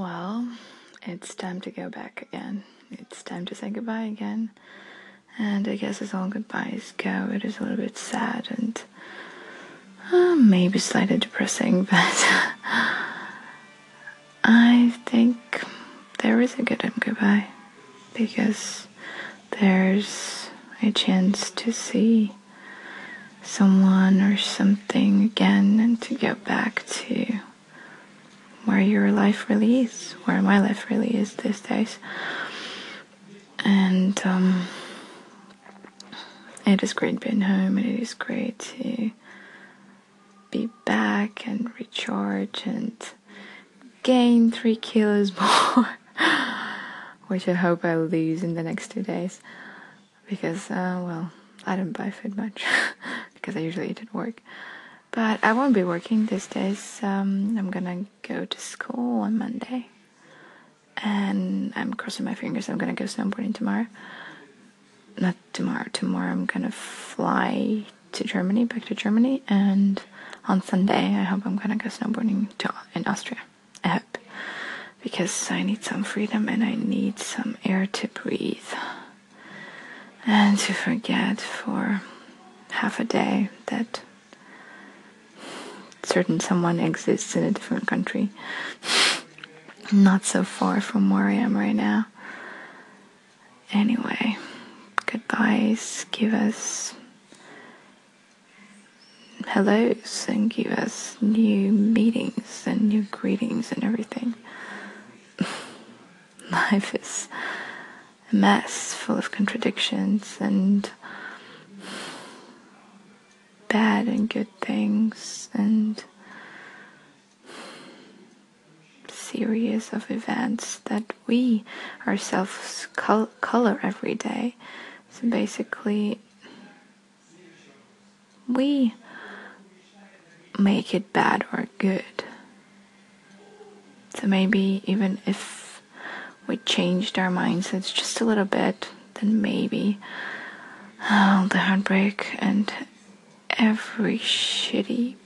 Well, it's time to go back again. It's time to say goodbye again. And I guess as all goodbyes go, it is a little bit sad and uh, maybe slightly depressing, but I think there is a good goodbye because there's a chance to see someone or something again and to go back to where your life really is, where my life really is these days. And um, it is great being home, and it is great to be back and recharge and gain three kilos more, which I hope I lose in the next two days. Because, uh, well, I don't buy food much because I usually eat at work. But I won't be working these days. Um, I'm gonna go to school on Monday. And I'm crossing my fingers I'm gonna go snowboarding tomorrow. Not tomorrow, tomorrow I'm gonna fly to Germany, back to Germany, and on Sunday I hope I'm gonna go snowboarding to, in Austria. I hope. Because I need some freedom and I need some air to breathe. And to forget for half a day that certain someone exists in a different country, not so far from where I am right now. Anyway, goodbyes give us hellos and give us new meetings and new greetings and everything. Life is a mess full of contradictions and bad and good things and series of events that we ourselves col- color every day. So basically, we make it bad or good. So maybe even if we changed our mindsets just a little bit, then maybe oh, the heartbreak and every shitty,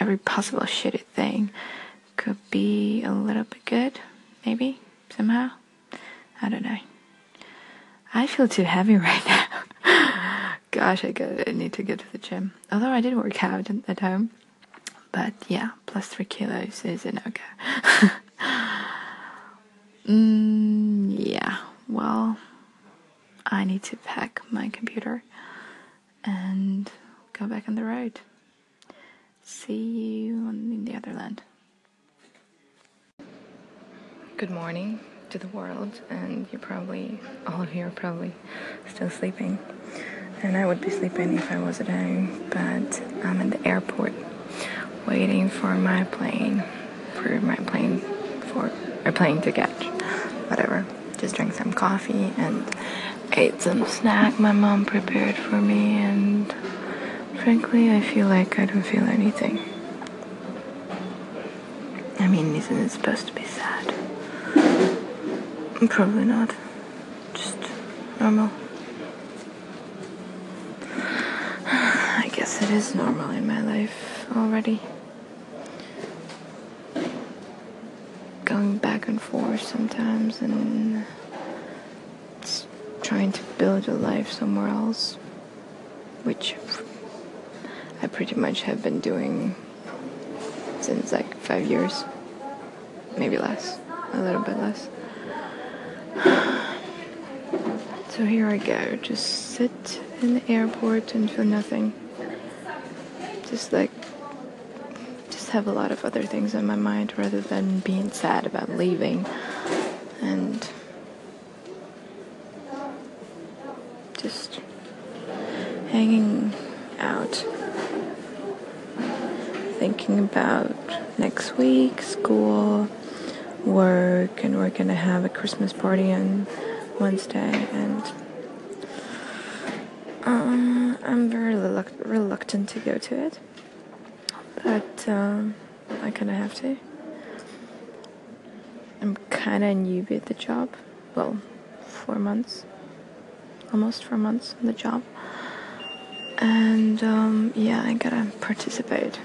every possible shitty thing could be a little bit good, maybe, somehow. I don't know. I feel too heavy right now. Gosh, I, got, I need to get to the gym. Although I did work out at home. But yeah, plus three kilos is a no go. mm, yeah, well, I need to pack my computer and go back on the road. See you in the other land. Good morning to the world, and you're probably, all of you are probably still sleeping. And I would be sleeping if I was at home, but I'm at the airport waiting for my plane, for my plane, for a plane to catch. Whatever. Just drank some coffee and ate some snack my mom prepared for me and frankly, I feel like I don't feel anything. I mean, isn't it supposed to be sad? Probably not. Just normal. I guess it is normal in my life already. Going back and forth sometimes and trying to build a life somewhere else, which I pretty much have been doing since like five years, maybe less, a little bit less. So here I go, just sit in the airport and feel nothing. Just like, just have a lot of other things on my mind rather than being sad about leaving. And just hanging out thinking about next week, school, work, and we're gonna have a Christmas party on Wednesday, and um, I'm very reluct- reluctant to go to it, but um, I kind of have to. I'm kind of new at the job. Well, four months, almost four months on the job, and um, yeah, I gotta participate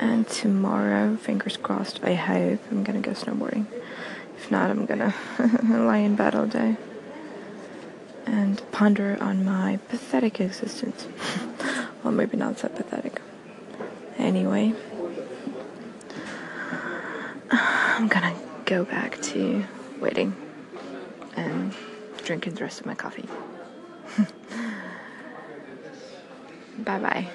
And tomorrow, fingers crossed, I hope I'm gonna go snowboarding. If not, I'm gonna lie in bed all day and ponder on my pathetic existence. well, maybe not so pathetic. Anyway, I'm gonna go back to waiting and drinking the rest of my coffee. bye bye.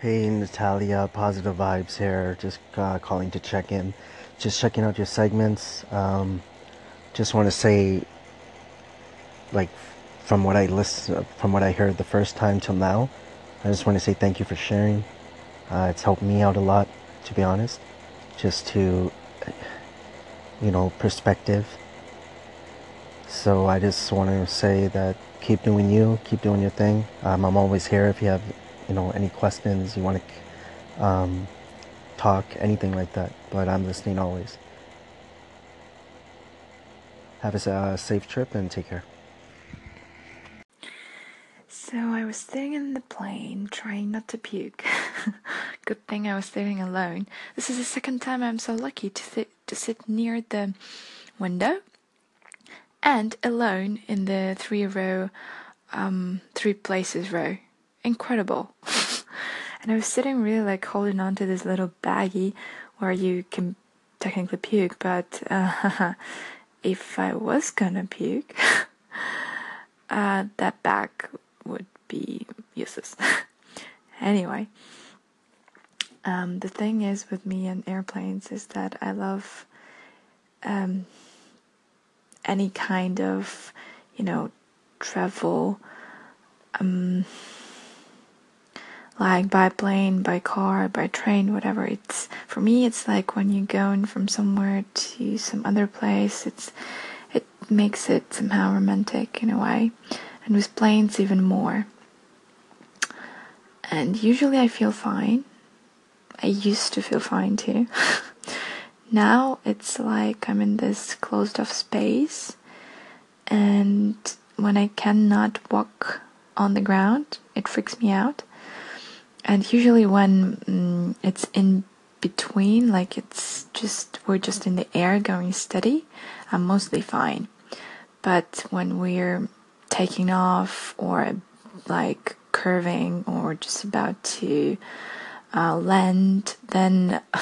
Hey Natalia, positive vibes here. Just uh, calling to check in. Just checking out your segments. Um, just want to say, like, from what I listen, from what I heard the first time till now, I just want to say thank you for sharing. Uh, it's helped me out a lot, to be honest. Just to, you know, perspective. So I just want to say that keep doing you, keep doing your thing. Um, I'm always here if you have you know any questions you want to um, talk anything like that but i'm listening always. Have a uh, safe trip and take care. So i was sitting in the plane trying not to puke. Good thing i was sitting alone. This is the second time i'm so lucky to sit to sit near the window and alone in the three row um, three places row incredible. and I was sitting really like holding on to this little baggie where you can technically puke, but uh, if I was gonna puke, uh, that bag would be useless. anyway, um, the thing is with me and airplanes is that I love um, any kind of, you know, travel. Um, like by plane, by car, by train, whatever. It's for me, it's like when you're going from somewhere to some other place. It's it makes it somehow romantic in a way, and with planes even more. And usually I feel fine. I used to feel fine too. now it's like I'm in this closed off space, and when I cannot walk on the ground, it freaks me out and usually when mm, it's in between like it's just we're just in the air going steady i'm mostly fine. But when we're taking off or like curving or just about to uh, land then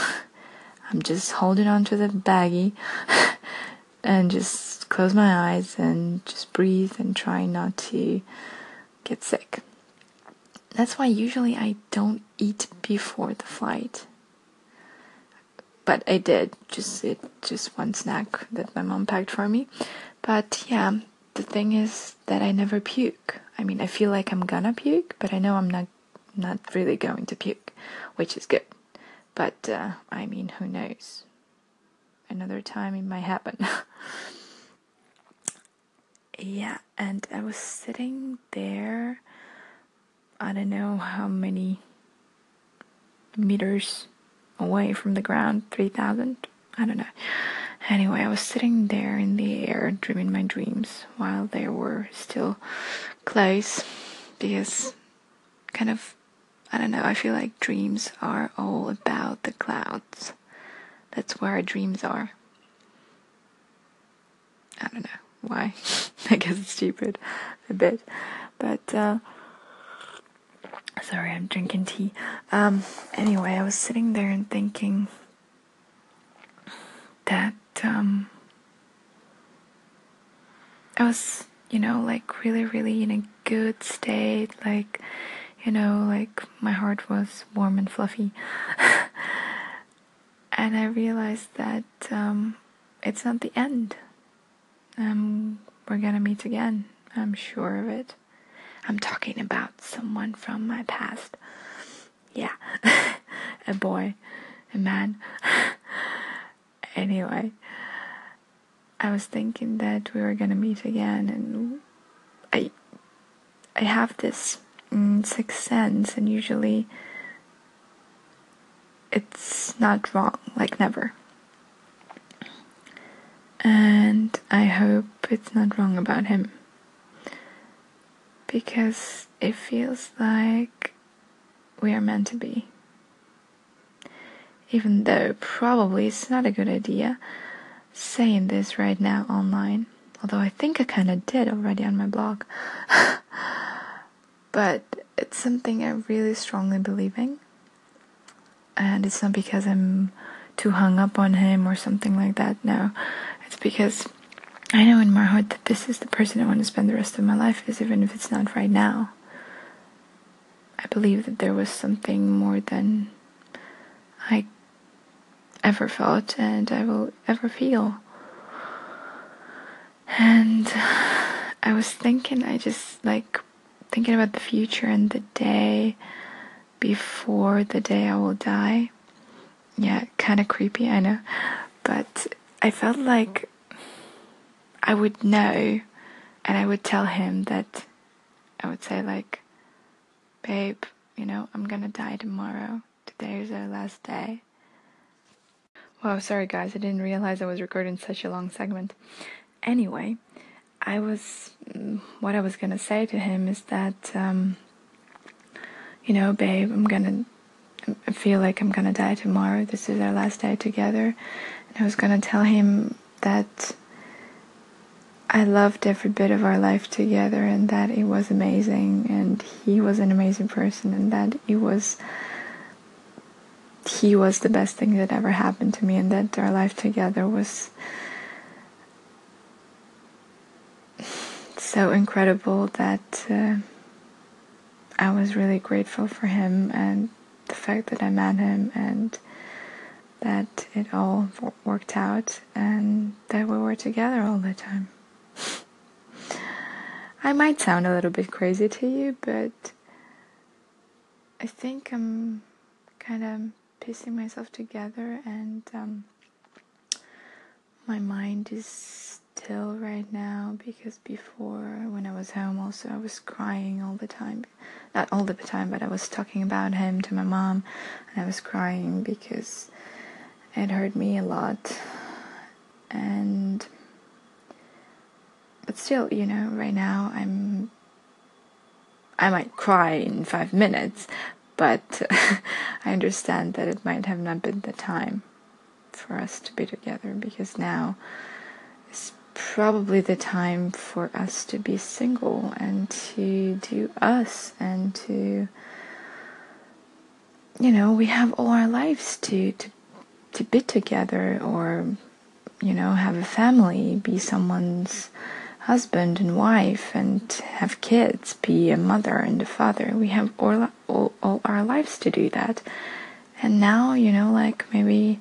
i'm just holding on to the baggie and just close my eyes and just breathe and try not to get sick that's why usually I don't eat before the flight. But I did just it just one snack that my mom packed for me. But yeah, the thing is that I never puke. I mean, I feel like I'm gonna puke, but I know I'm not not really going to puke, which is good. But uh, I mean, who knows? Another time it might happen. yeah, and I was sitting there I don't know how many meters away from the ground 3000 I don't know. Anyway, I was sitting there in the air dreaming my dreams while they were still close because kind of I don't know, I feel like dreams are all about the clouds. That's where our dreams are. I don't know why. I guess it's stupid a bit. But uh Sorry, I'm drinking tea. Um, anyway, I was sitting there and thinking that um, I was, you know, like really, really in a good state. Like, you know, like my heart was warm and fluffy. and I realized that um, it's not the end. Um, we're gonna meet again. I'm sure of it. I'm talking about someone from my past. Yeah, a boy, a man. anyway, I was thinking that we were gonna meet again, and I, I have this mm, sixth sense, and usually it's not wrong, like never. And I hope it's not wrong about him because it feels like we are meant to be. even though probably it's not a good idea saying this right now online. Although I think I kind of did already on my blog. but it's something I really strongly believe in. And it's not because I'm too hung up on him or something like that. No, it's because I know in my heart that this is the person I want to spend the rest of my life with, even if it's not right now. I believe that there was something more than I ever felt and I will ever feel. And I was thinking, I just like thinking about the future and the day before the day I will die. Yeah, kind of creepy, I know. But I felt like I would know and I would tell him that I would say, like, babe, you know, I'm gonna die tomorrow. Today is our last day. Wow, sorry guys, I didn't realize I was recording such a long segment. Anyway, I was, mm, what I was gonna say to him is that, um, you know, babe, I'm gonna, I feel like I'm gonna die tomorrow. This is our last day together. And I was gonna tell him that I loved every bit of our life together and that it was amazing and he was an amazing person and that it was he was the best thing that ever happened to me and that our life together was so incredible that uh, I was really grateful for him and the fact that I met him and that it all worked out and that we were together all the time. I might sound a little bit crazy to you, but I think I'm kind of piecing myself together and um, my mind is still right now because before when I was home also I was crying all the time. Not all the time but I was talking about him to my mom and I was crying because it hurt me a lot. And but still you know right now I'm I might cry in five minutes but I understand that it might have not been the time for us to be together because now is probably the time for us to be single and to do us and to you know we have all our lives to to to be together or you know have a family be someone's husband and wife and have kids, be a mother and a father. We have all, all, all our lives to do that. And now, you know, like maybe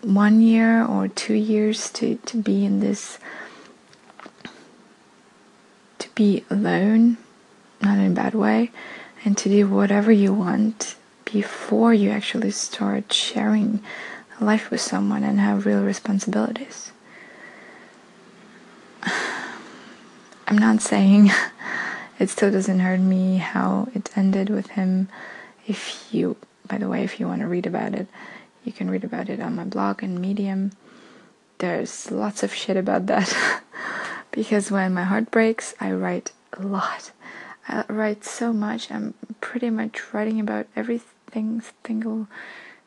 one year or two years to, to be in this, to be alone, not in a bad way, and to do whatever you want before you actually start sharing life with someone and have real responsibilities. I'm not saying it still doesn't hurt me how it ended with him. If you, by the way, if you want to read about it, you can read about it on my blog and Medium. There's lots of shit about that because when my heart breaks, I write a lot. I write so much. I'm pretty much writing about everything, single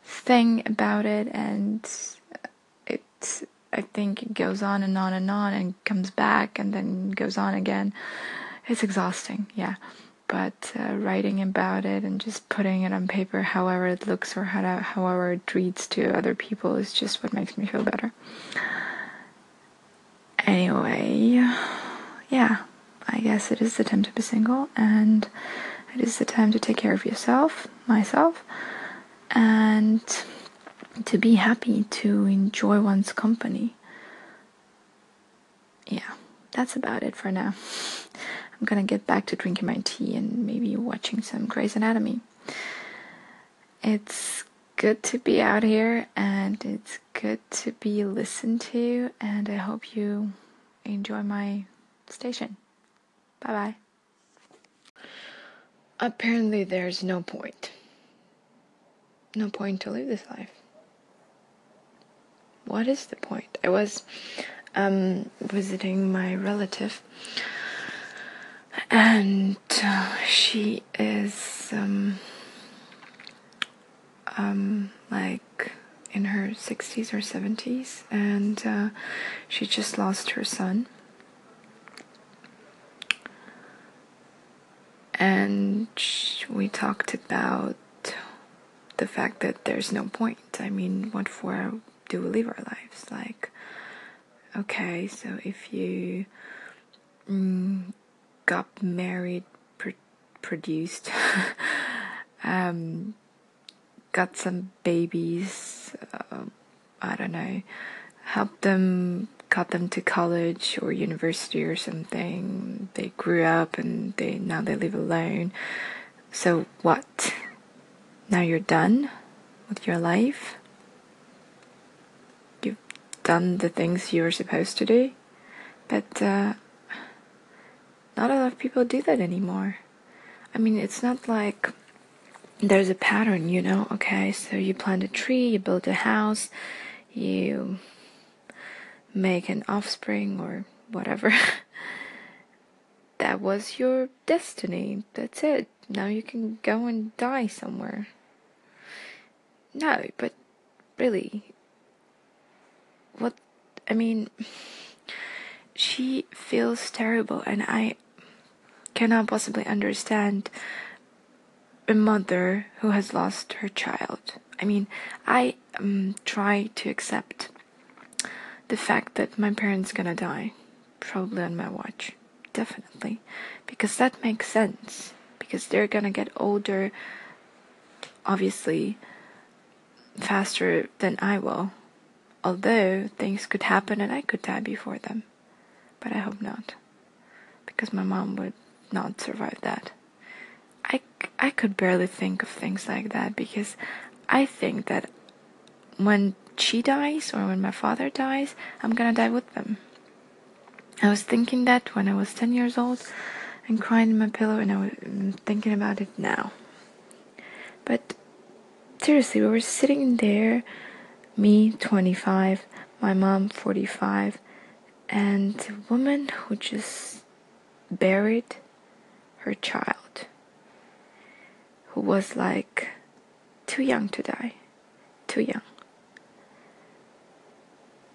thing about it, and it's I think it goes on and on and on and comes back and then goes on again. It's exhausting, yeah. But uh, writing about it and just putting it on paper, however it looks or how however it reads to other people, is just what makes me feel better. Anyway, yeah, I guess it is the time to be single and it is the time to take care of yourself, myself, and to be happy, to enjoy one's company. Yeah, that's about it for now. I'm gonna get back to drinking my tea and maybe watching some Grey's Anatomy. It's good to be out here and it's good to be listened to, and I hope you enjoy my station. Bye bye. Apparently, there's no point. No point to live this life what is the point? I was um, visiting my relative, and uh, she is um, um, like in her 60s or 70s, and uh, she just lost her son. And we talked about the fact that there's no point. I mean, what for do we live our lives? Like, okay, so if you mm, got married, pr- produced, um, got some babies, uh, I don't know, helped them, got them to college or university or something. They grew up and they now they live alone. So what? Now you're done with your life? Done the things you were supposed to do? But uh, not a lot of people do that anymore. I mean, it's not like there's a pattern, you know? Okay, so you plant a tree, you build a house, you make an offspring or whatever. that was your destiny. That's it. Now you can go and die somewhere. No, but really, what? I mean, she feels terrible, and I cannot possibly understand a mother who has lost her child. I mean, I um, try to accept the fact that my parents gonna die, probably on my watch, definitely, because that makes sense. Because they're gonna get older, obviously, faster than I will. Although things could happen and I could die before them, but I hope not, because my mom would not survive that. I, I could barely think of things like that because I think that when she dies or when my father dies, I'm gonna die with them. I was thinking that when I was 10 years old and crying in my pillow, and I was mm, thinking about it now. But seriously, we were sitting there, me 25, my mom 45, and a woman who just buried her child, who was like too young to die, too young.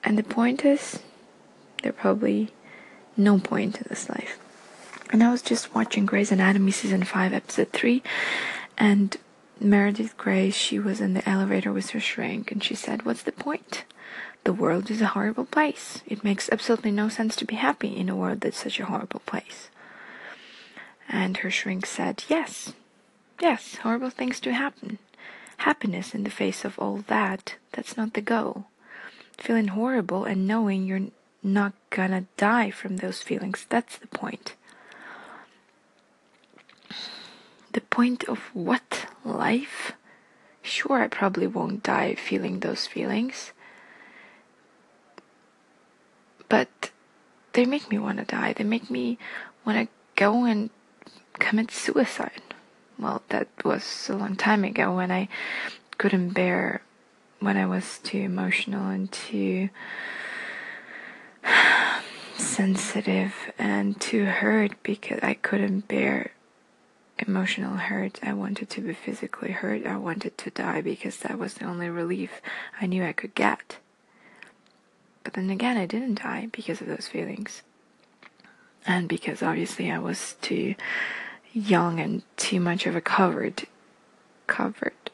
And the point is, there probably no point in this life. And I was just watching Grey's Anatomy season 5, episode 3, and Meredith Grey, she was in the elevator with her shrink, and she said, What's the point? The world is a horrible place. It makes absolutely no sense to be happy in a world that's such a horrible place. And her shrink said, Yes, yes, horrible things do happen. Happiness in the face of all that, that's not the goal feeling horrible and knowing you're not gonna die from those feelings. That's the point. The point of what? Life? Sure, I probably won't die feeling those feelings. But they make me want to die. They make me want to go and commit suicide. Well, that was a long time ago when I couldn't bear when I was too emotional and too sensitive and too hurt because I couldn't bear emotional hurt. I wanted to be physically hurt. I wanted to die because that was the only relief I knew I could get. But then again, I didn't die because of those feelings. And because obviously I was too young and too much of a covered, covered,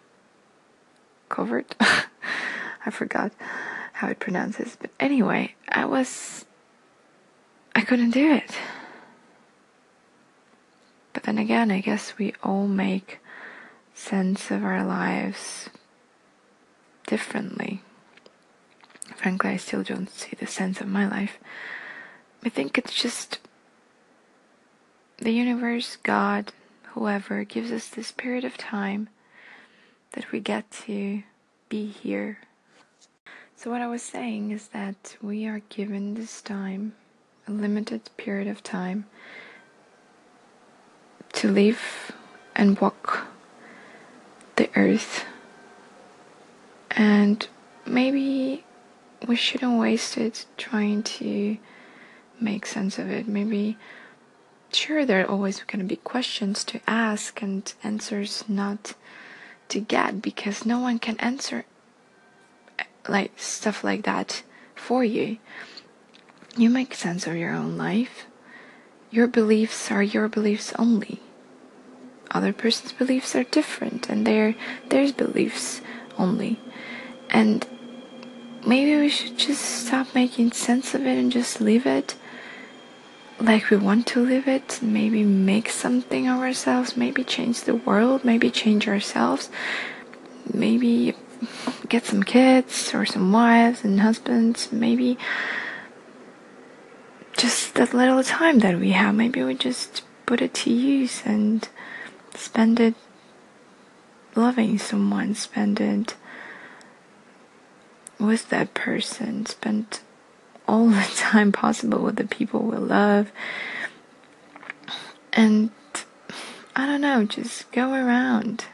covered. I forgot how it pronounces. But anyway, I was. I couldn't do it. But then again, I guess we all make sense of our lives differently. Frankly, I still don't see the sense of my life. I think it's just the universe, God, whoever, gives us this period of time that we get to be here. So, what I was saying is that we are given this time, a limited period of time, to live and walk the earth. And maybe we shouldn't waste it trying to make sense of it. Maybe, sure, there are always going to be questions to ask and answers not to get because no one can answer like stuff like that for you. You make sense of your own life. Your beliefs are your beliefs only. Other person's beliefs are different and they're their beliefs only. And maybe we should just stop making sense of it and just leave it like we want to live it, maybe make something of ourselves, maybe change the world, maybe change ourselves, maybe get some kids or some wives and husbands, maybe just that little time that we have, maybe we just put it to use and spend it loving someone, spend it with that person, spend all the time possible with the people we love. And I don't know, just go around,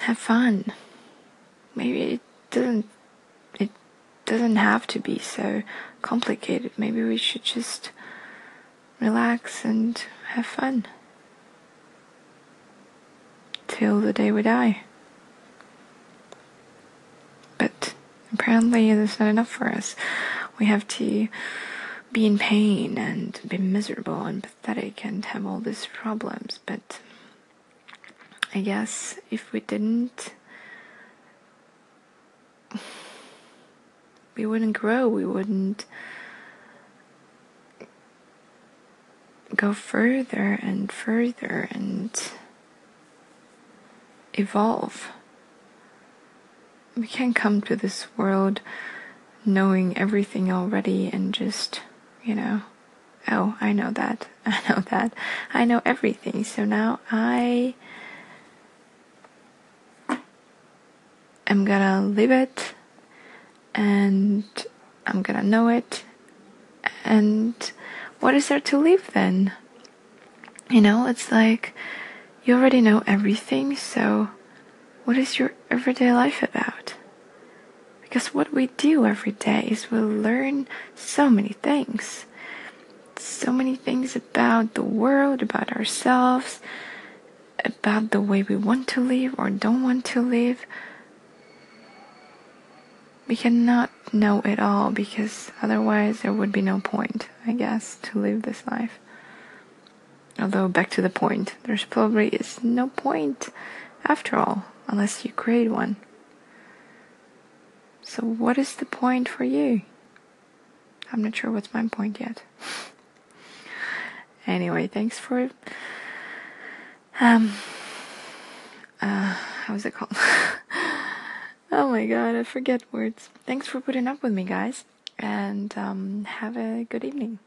have fun. Maybe it doesn't it doesn't have to be so complicated. Maybe we should just relax and have fun till the day we die. But apparently, that's not enough for us we have to be in pain and be miserable and pathetic and have all these problems. But I guess if we didn't, we wouldn't grow, we wouldn't go further and further and evolve. We can't come to this world knowing everything already and just, you know, oh, I know that, I know that, I know everything. So now I am gonna live it and I'm gonna know it. And what is there to live then? You know, it's like you already know everything, so what is your everyday life about? Because what we do every day is we learn so many things. So many things about the world, about ourselves, about the way we want to live or don't want to live. We cannot know it all because otherwise there would be no point, I guess, to live this life. Although, back to the point, there's probably is no point after all, unless you create one. So, what is the point for you? I'm not sure what's my point yet. anyway, thanks for um uh how's it called? oh my god, I forget words. Thanks for putting up with me, guys, and um, have a good evening.